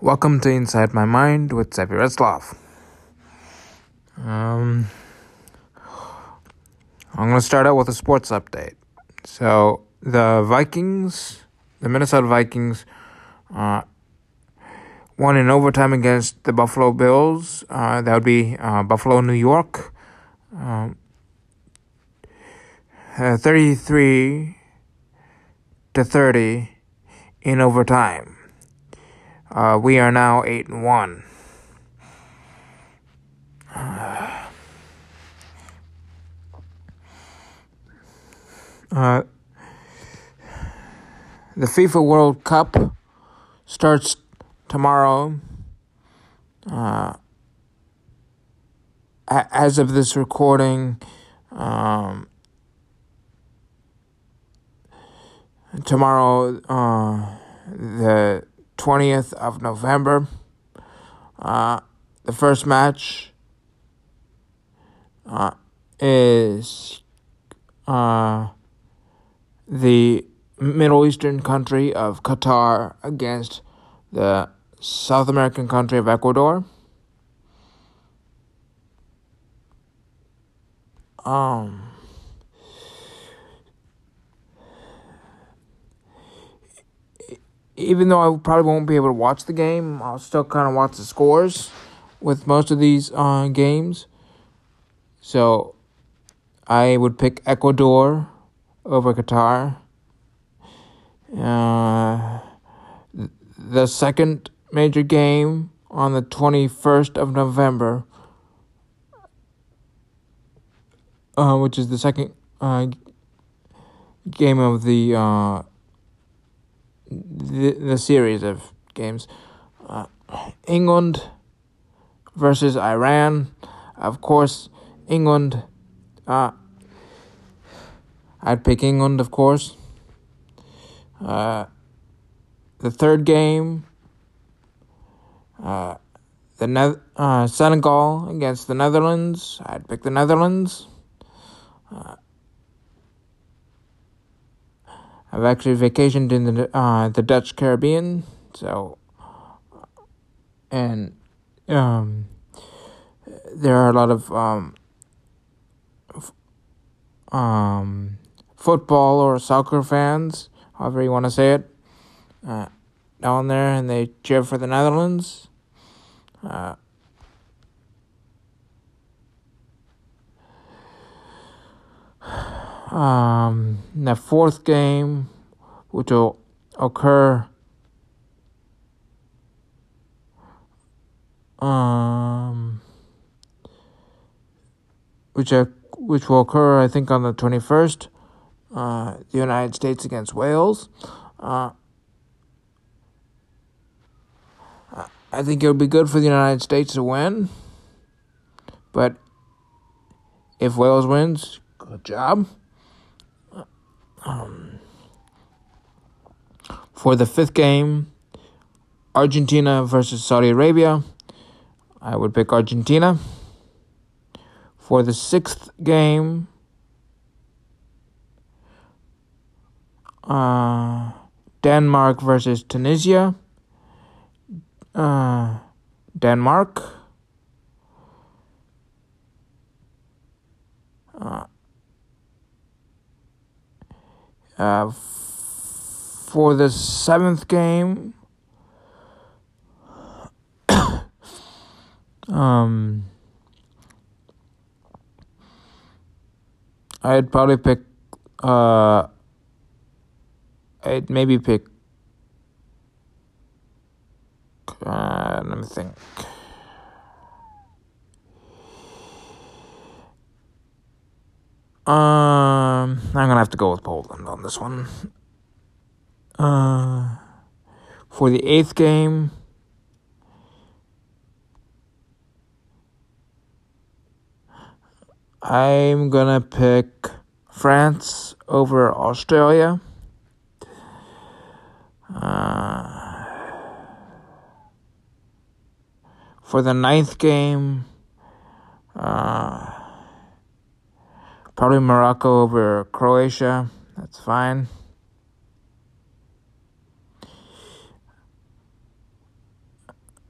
Welcome to Inside My Mind with Zevi Retzlaff. Um, I'm going to start out with a sports update. So, the Vikings, the Minnesota Vikings, uh, won in overtime against the Buffalo Bills. Uh, that would be uh, Buffalo, New York. Um, uh, 33 to 30 in overtime. Uh, we are now 8 and 1. Uh, the FIFA World Cup starts tomorrow. Uh, as of this recording, um, tomorrow, uh, the 20th of November, uh, the first match uh, is uh, the Middle Eastern country of Qatar against the South American country of Ecuador. Um, even though I probably won't be able to watch the game, I'll still kind of watch the scores with most of these uh, games. So I would pick Ecuador over Qatar. Uh, the second major game on the 21st of November, uh, which is the second uh, game of the, uh, the the series of games. Uh, England versus Iran. Of course, England. Uh, I'd pick England, of course. Uh, the third game, uh, the ne- uh, Senegal against the Netherlands. I'd pick the Netherlands. Uh, I've actually vacationed in the uh, the Dutch Caribbean, so and um, there are a lot of um, f- um, football or soccer fans, however you want to say it, uh, down there, and they cheer for the Netherlands. Uh, um, the fourth game, which will occur um, which uh, which will occur, I think, on the twenty first. Uh, the United States against Wales. Uh, I think it would be good for the United States to win. But if Wales wins, good job. Um, for the fifth game, Argentina versus Saudi Arabia, I would pick Argentina. For the sixth game, uh, Denmark versus Tunisia, uh, Denmark. Uh, uh, for the seventh game, um, I'd probably pick, uh, I'd maybe pick, uh, let me think. Um, I'm gonna have to go with Poland on this one. Uh, for the eighth game, I'm gonna pick France over Australia. Uh, for the ninth game, uh, probably Morocco over Croatia. That's fine.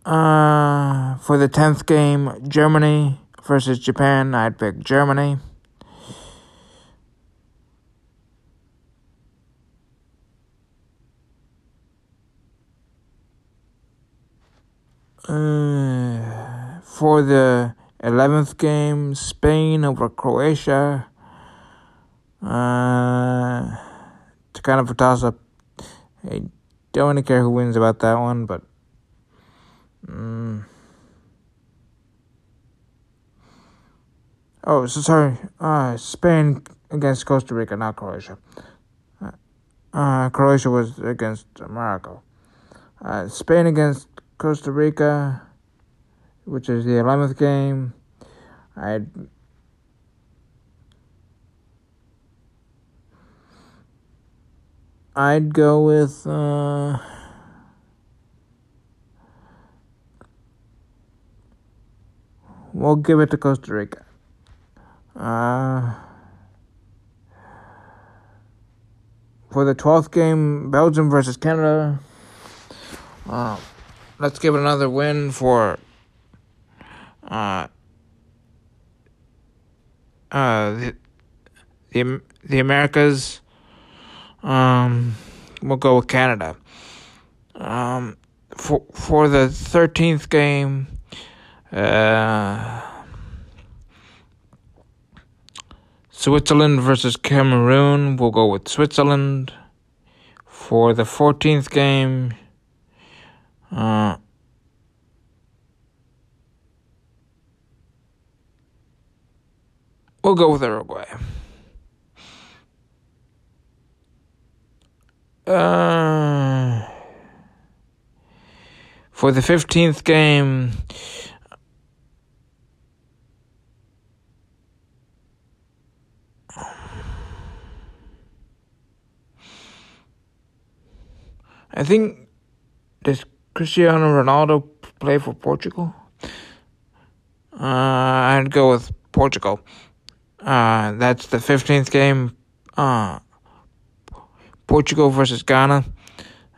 Uh, for the 10th game, Germany versus Japan, I'd pick Germany. Uh, for the 11th game, Spain over Croatia. Uh, it's kind of a toss up. I don't really care who wins about that one, but. Um, oh, so sorry. Uh, Spain against Costa Rica, not Croatia. Uh, uh Croatia was against Morocco. Uh, Spain against Costa Rica, which is the 11th game. I'd I'd go with uh, we'll give it to Costa Rica. Uh, for the 12th game, Belgium versus Canada. Uh, let's give another win for uh, uh, the, the the Americas. Um, we'll go with Canada. Um, for for the thirteenth game, uh, Switzerland versus Cameroon. We'll go with Switzerland. For the fourteenth game, uh, we'll go with Uruguay. Uh, for the 15th game, I think this Cristiano Ronaldo play for Portugal? Uh, I'd go with Portugal. Uh, that's the 15th game. Uh, Portugal versus Ghana.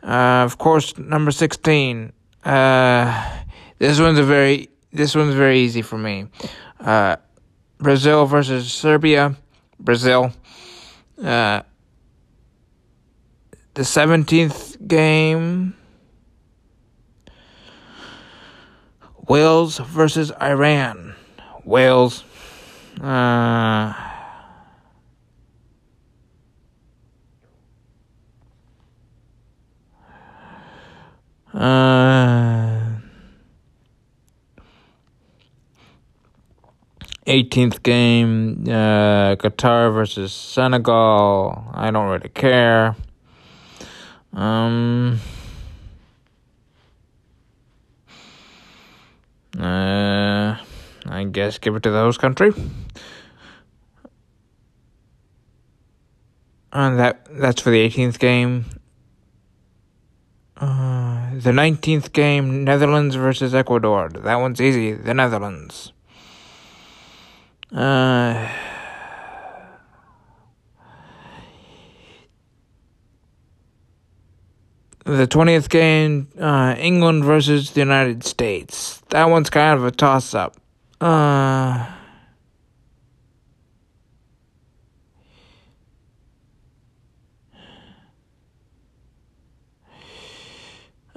Uh, of course, number 16. Uh, this one's a very this one's very easy for me. Uh, Brazil versus Serbia. Brazil. Uh, the 17th game Wales versus Iran. Wales. Uh, uh, 18th game, uh, Qatar versus Senegal. I don't really care. Um, Uh, I guess give it to the host country. And that that's for the 18th game. Uh, the 19th game, Netherlands versus Ecuador. That one's easy. The Netherlands. Uh, the 20th game, uh, England versus the United States. That one's kind of a toss up. Uh,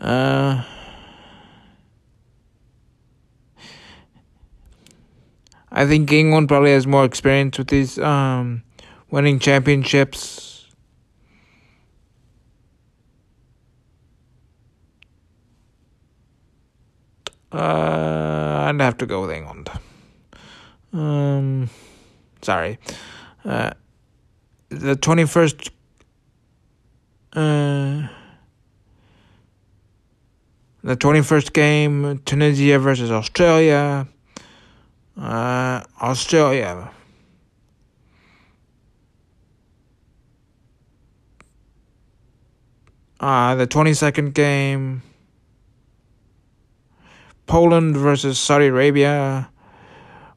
uh, I think England probably has more experience with these um, winning championships Uh, I'd have to go with England. Um, sorry. Uh, the 21st. Uh, the 21st game, Tunisia versus Australia. Uh, Australia. Uh, the 22nd game. Poland versus Saudi Arabia.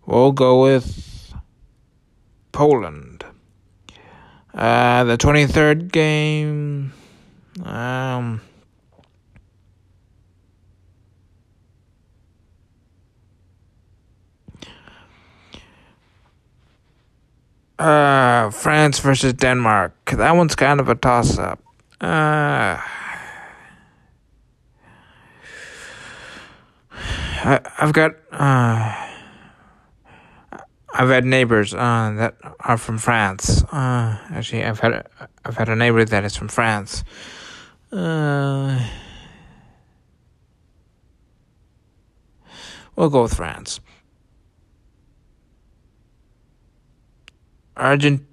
We'll go with Poland. Uh, the 23rd game. Um, Uh, France versus Denmark. That one's kind of a toss up. Uh, I, I've got. Uh, I've had neighbors uh, that are from France. Uh, actually, I've had a, I've had a neighbor that is from France. Uh, we'll go with France. Argent.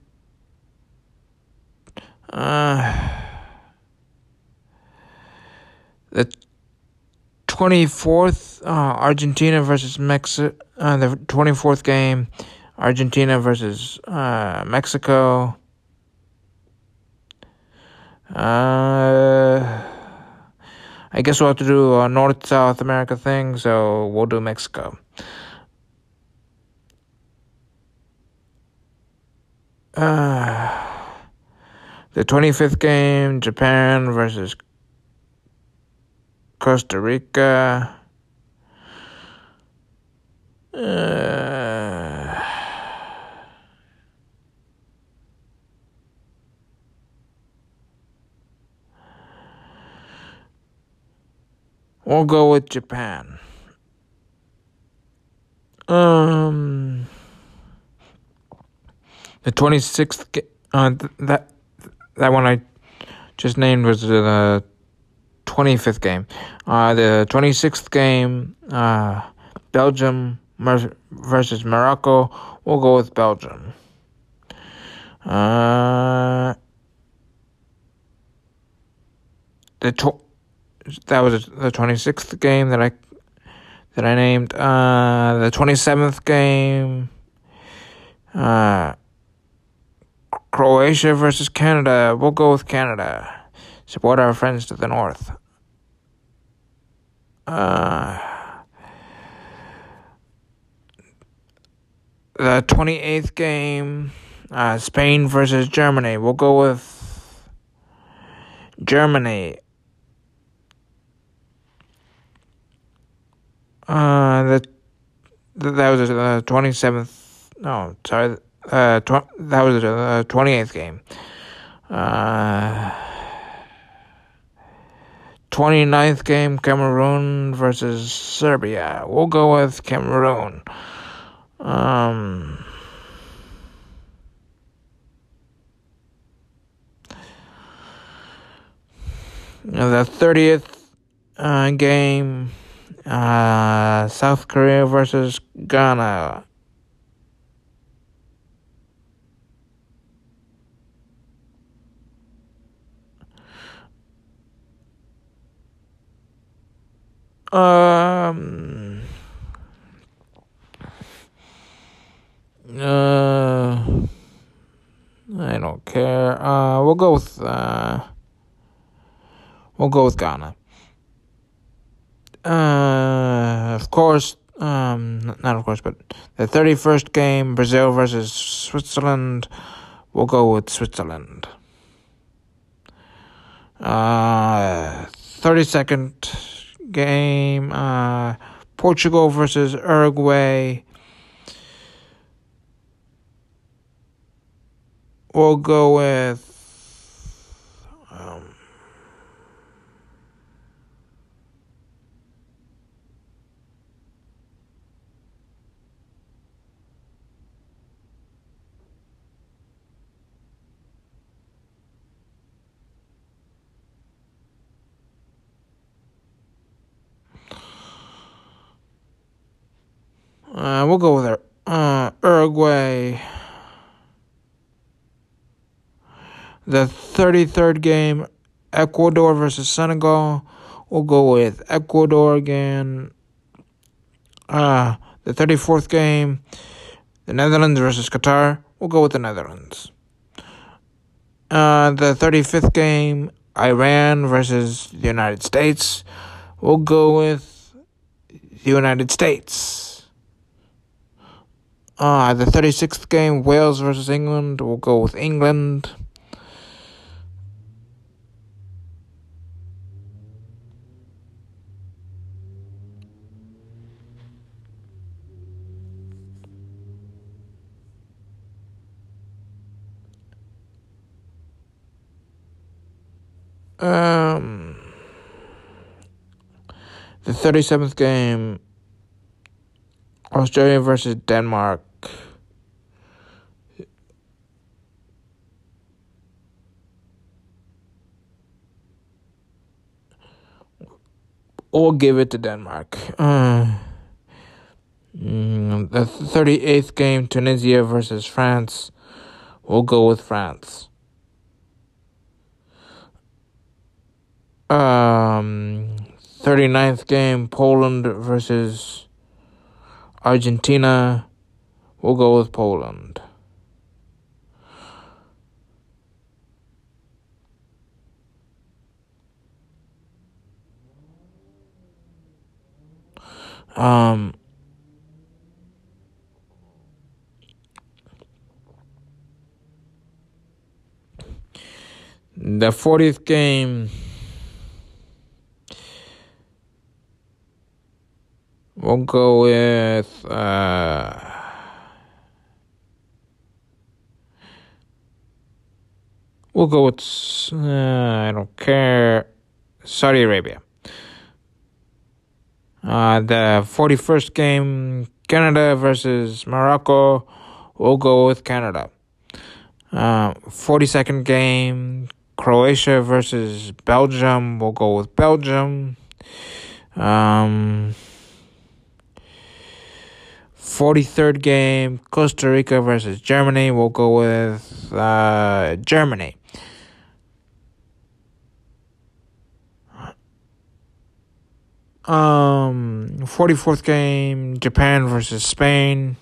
Uh, the twenty fourth uh, Argentina versus Mexico. Uh, the twenty fourth game, Argentina versus uh, Mexico. Uh, I guess we'll have to do a North South America thing, so we'll do Mexico. The 25th game, Japan versus Costa Rica. Uh, we'll go with Japan. Um, the twenty sixth. Uh, that that one I just named was the twenty fifth game. Uh, the twenty sixth game. Uh, Belgium versus Morocco. We'll go with Belgium. Uh, the tw- that was the twenty sixth game that I that I named. Uh, the twenty seventh game. Uh, Croatia versus Canada. We'll go with Canada. Support our friends to the north. Uh, the 28th game, uh, Spain versus Germany. We'll go with Germany. Uh, the, that was the 27th. No, sorry. Uh, tw- that was the 28th game. Uh, 29th game, Cameroon versus Serbia. We'll go with Cameroon. Um, the 30th uh, game, uh, South Korea versus Ghana. Um, uh, I don't care. Uh, we'll go with uh, we'll go with Ghana. Uh, of course, um, not of course, but the thirty-first game, Brazil versus Switzerland. We'll go with Switzerland. Uh, thirty-second game, uh, Portugal versus Uruguay. We'll go with. Uh, we'll go with uh, Uruguay. The 33rd game, Ecuador versus Senegal. We'll go with Ecuador again. Uh, the 34th game, the Netherlands versus Qatar. We'll go with the Netherlands. Uh, the 35th game, Iran versus the United States. We'll go with the United States. Ah, the 36th game, Wales versus England. We'll go with England. Um, the 37th game Australia versus Denmark. We'll give it to Denmark. Uh, mm, the 38th game, Tunisia versus France. We'll go with France. Um, 39th game, Poland versus Argentina. We'll go with Poland. Um, the 40th game. We'll go with uh, we'll go with uh, I don't care Saudi Arabia. Uh, the 41st game Canada versus Morocco. We'll go with Canada. Uh, 42nd game Croatia versus Belgium. We'll go with Belgium. Um, 43rd game, Costa Rica versus Germany. We'll go with uh, Germany. Um, 44th game, Japan versus Spain.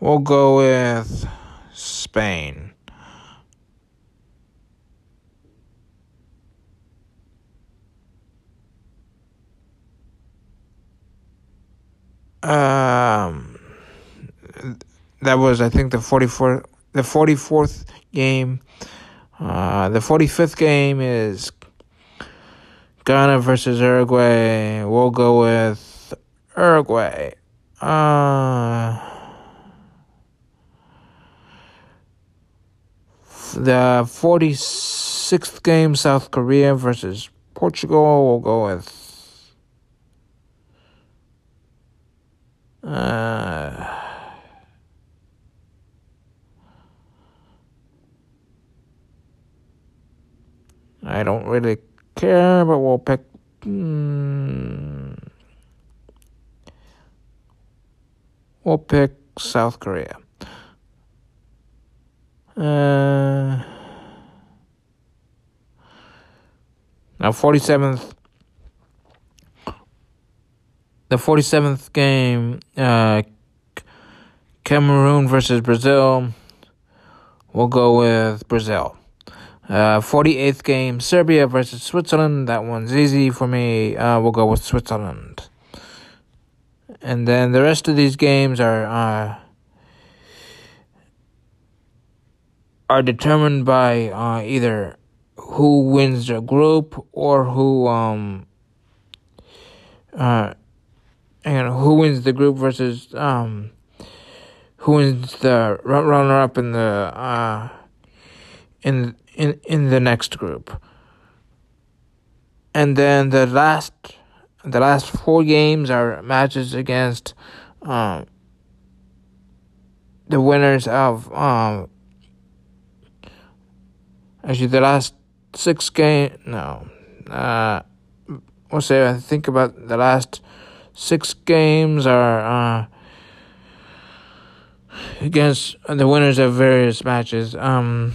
We'll go with Spain. Um, that was I think the 44th the 44th game. Uh, the 45th game is Ghana versus Uruguay. We'll go with Uruguay. Uh, the 46th game, South Korea versus Portugal. We'll go with Uh, I don't really care, but we'll pick. Mm, we'll pick South Korea. Uh, now, 47th the 47th game, uh, Cameroon versus Brazil. We'll go with Brazil. Uh, 48th game, Serbia versus Switzerland. That one's easy for me. Uh, we'll go with Switzerland. And then the rest of these games are uh, are determined by uh, either who wins the group or who um uh and who wins the group versus um who wins the runner up in the uh in in in the next group. And then the last the last four games are matches against um the winners of um actually the last six game no uh we'll say I think about the last six games are uh, against the winners of various matches. Um,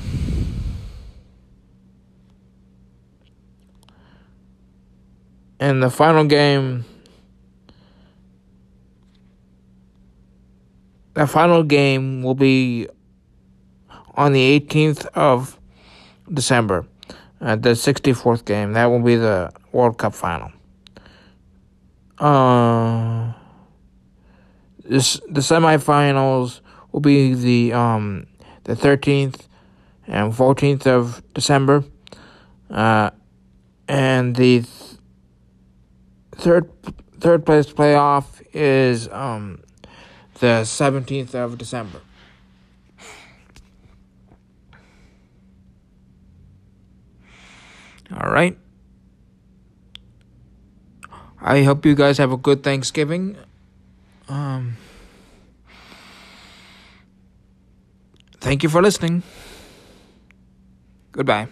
and the final game, the final game will be on the 18th of December, the 64th game. That will be the World Cup final. Uh, this the semifinals will be the um the thirteenth and fourteenth of December. Uh, and the th- third third place playoff is um the seventeenth of December. All right. I hope you guys have a good Thanksgiving. Um, thank you for listening. Goodbye.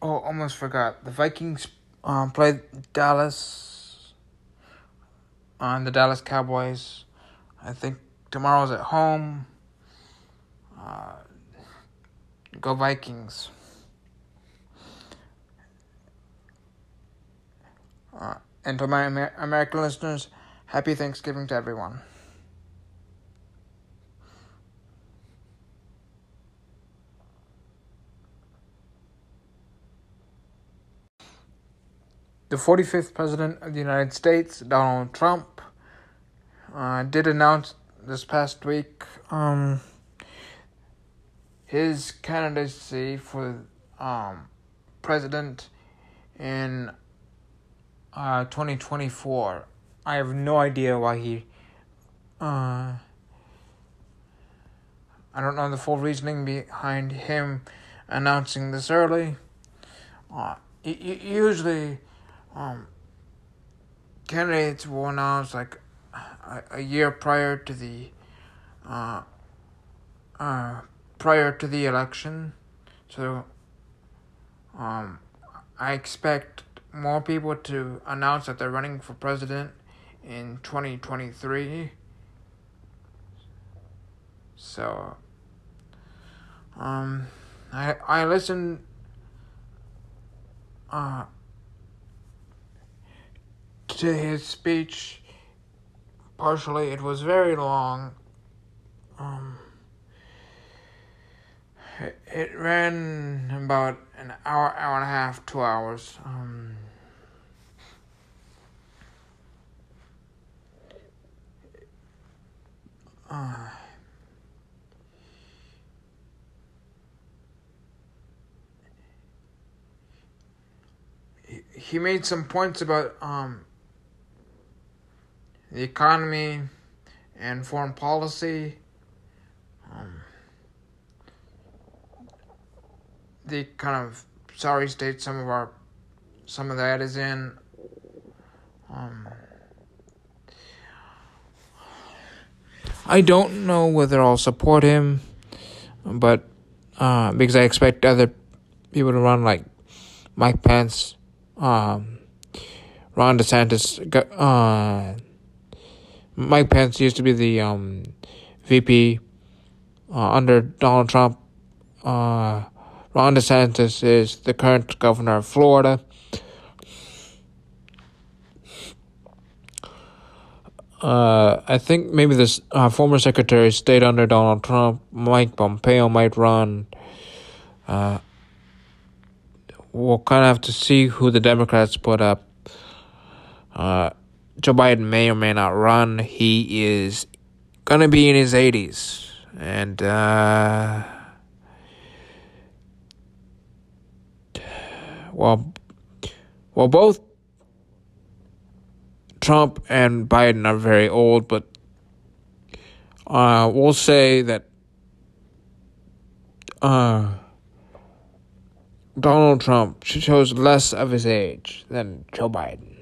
Oh, almost forgot. The Vikings um, played Dallas on the Dallas Cowboys. I think tomorrow's at home. Uh, go Vikings. Uh, and to my Amer- American listeners, happy Thanksgiving to everyone. The 45th President of the United States, Donald Trump, uh, did announce this past week um, his candidacy for um, president in uh, 2024. I have no idea why he. Uh, I don't know the full reasoning behind him announcing this early. Uh, usually, um, candidates will announce like a, a year prior to the uh, uh, prior to the election. So, um, I expect more people to announce that they're running for president in 2023. So, um, I I listened. Uh, to his speech. Partially, it was very long. Um, it, it ran about an hour, hour and a half, two hours. Um, uh, he made some points about um, the economy and foreign policy. Um, the kind of sorry state some of our some of that is in. Um, I don't know whether I'll support him, but uh, because I expect other people to run like Mike Pence, um, Ron DeSantis, uh, Mike Pence used to be the um, VP uh, under Donald Trump. Uh, Ron DeSantis is the current governor of Florida. Uh, I think maybe this uh, former Secretary of State under Donald Trump, Mike Pompeo, might run. Uh, we'll kind of have to see who the Democrats put up. Uh, Joe Biden may or may not run. He is gonna be in his 80s. And, uh, well, well, both Trump and Biden are very old, but uh, we'll say that uh, Donald Trump shows less of his age than Joe Biden.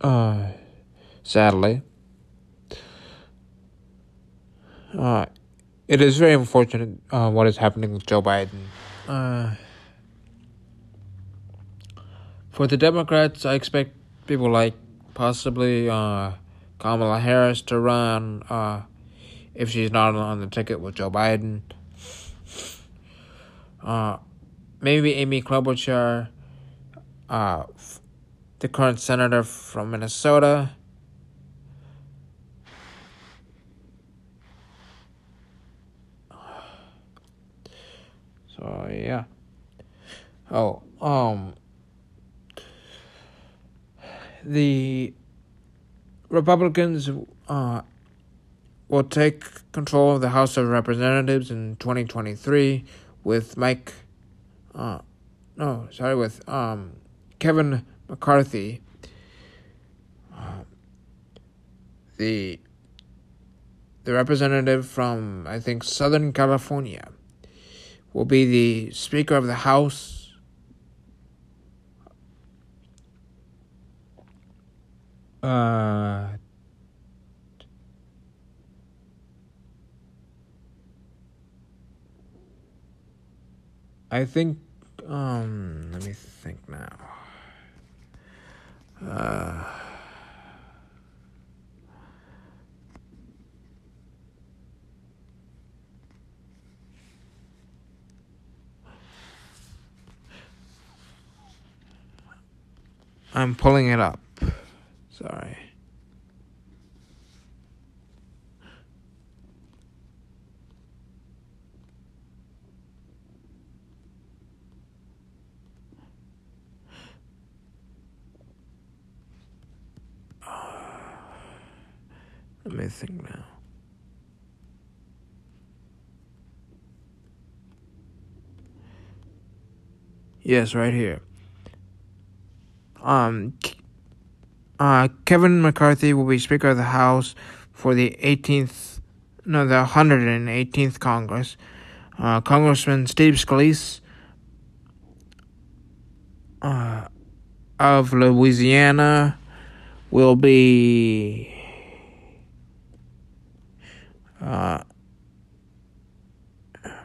Uh, sadly. Uh, it is very unfortunate uh, what is happening with Joe Biden. Uh, for the Democrats, I expect people like possibly uh, Kamala Harris to run uh, if she's not on the ticket with Joe Biden. Uh, maybe Amy Klobuchar, uh, the current senator from Minnesota. So yeah. Oh, um the Republicans uh, will take control of the House of Representatives in 2023 with Mike uh no, sorry with um Kevin McCarthy, the the representative from, I think, Southern California, will be the Speaker of the House. Uh, I think, um, let me think now. Uh, I'm pulling it up. Sorry. Let me think now. Yes, right here. Um, uh, Kevin McCarthy will be Speaker of the House for the 18th, no, the 118th Congress. Uh, Congressman Steve Scalise uh, of Louisiana will be uh,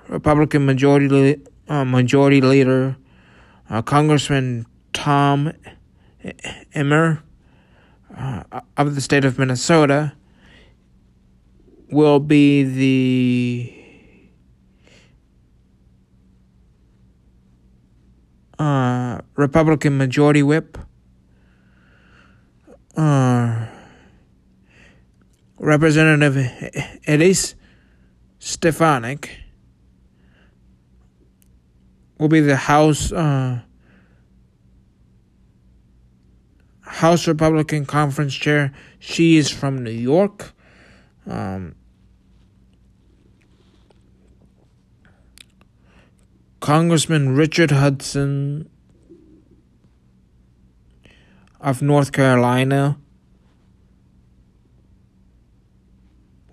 Republican Majority uh, Majority Leader uh, Congressman Tom Emmer uh, of the state of Minnesota will be the uh, Republican Majority Whip. Uh, Representative Elise Stefanik will be the House uh, House Republican Conference Chair. She is from New York. Um, Congressman Richard Hudson of North Carolina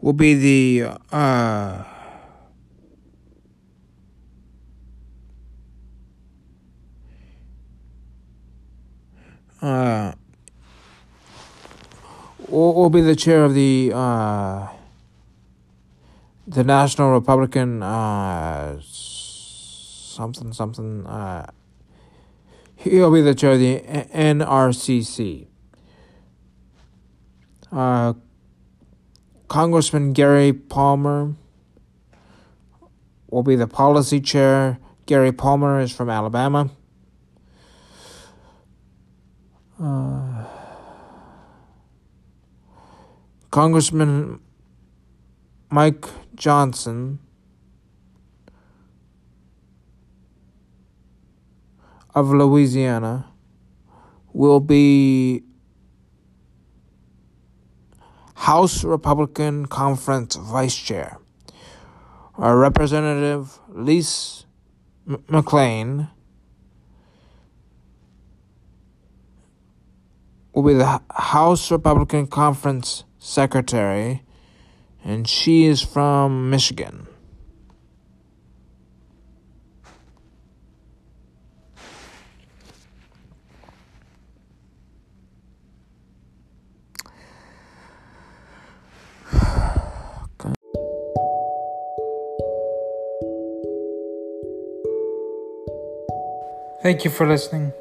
will be the uh, uh, will, will be the chair of the uh, the National Republican uh, something something. Uh, he'll be the chair of the NRCC. Uh, Congressman Gary Palmer will be the policy chair. Gary Palmer is from Alabama. Uh, Congressman Mike Johnson of Louisiana will be House Republican Conference Vice Chair. Our Representative Lise M- The House Republican Conference Secretary, and she is from Michigan. Thank you for listening.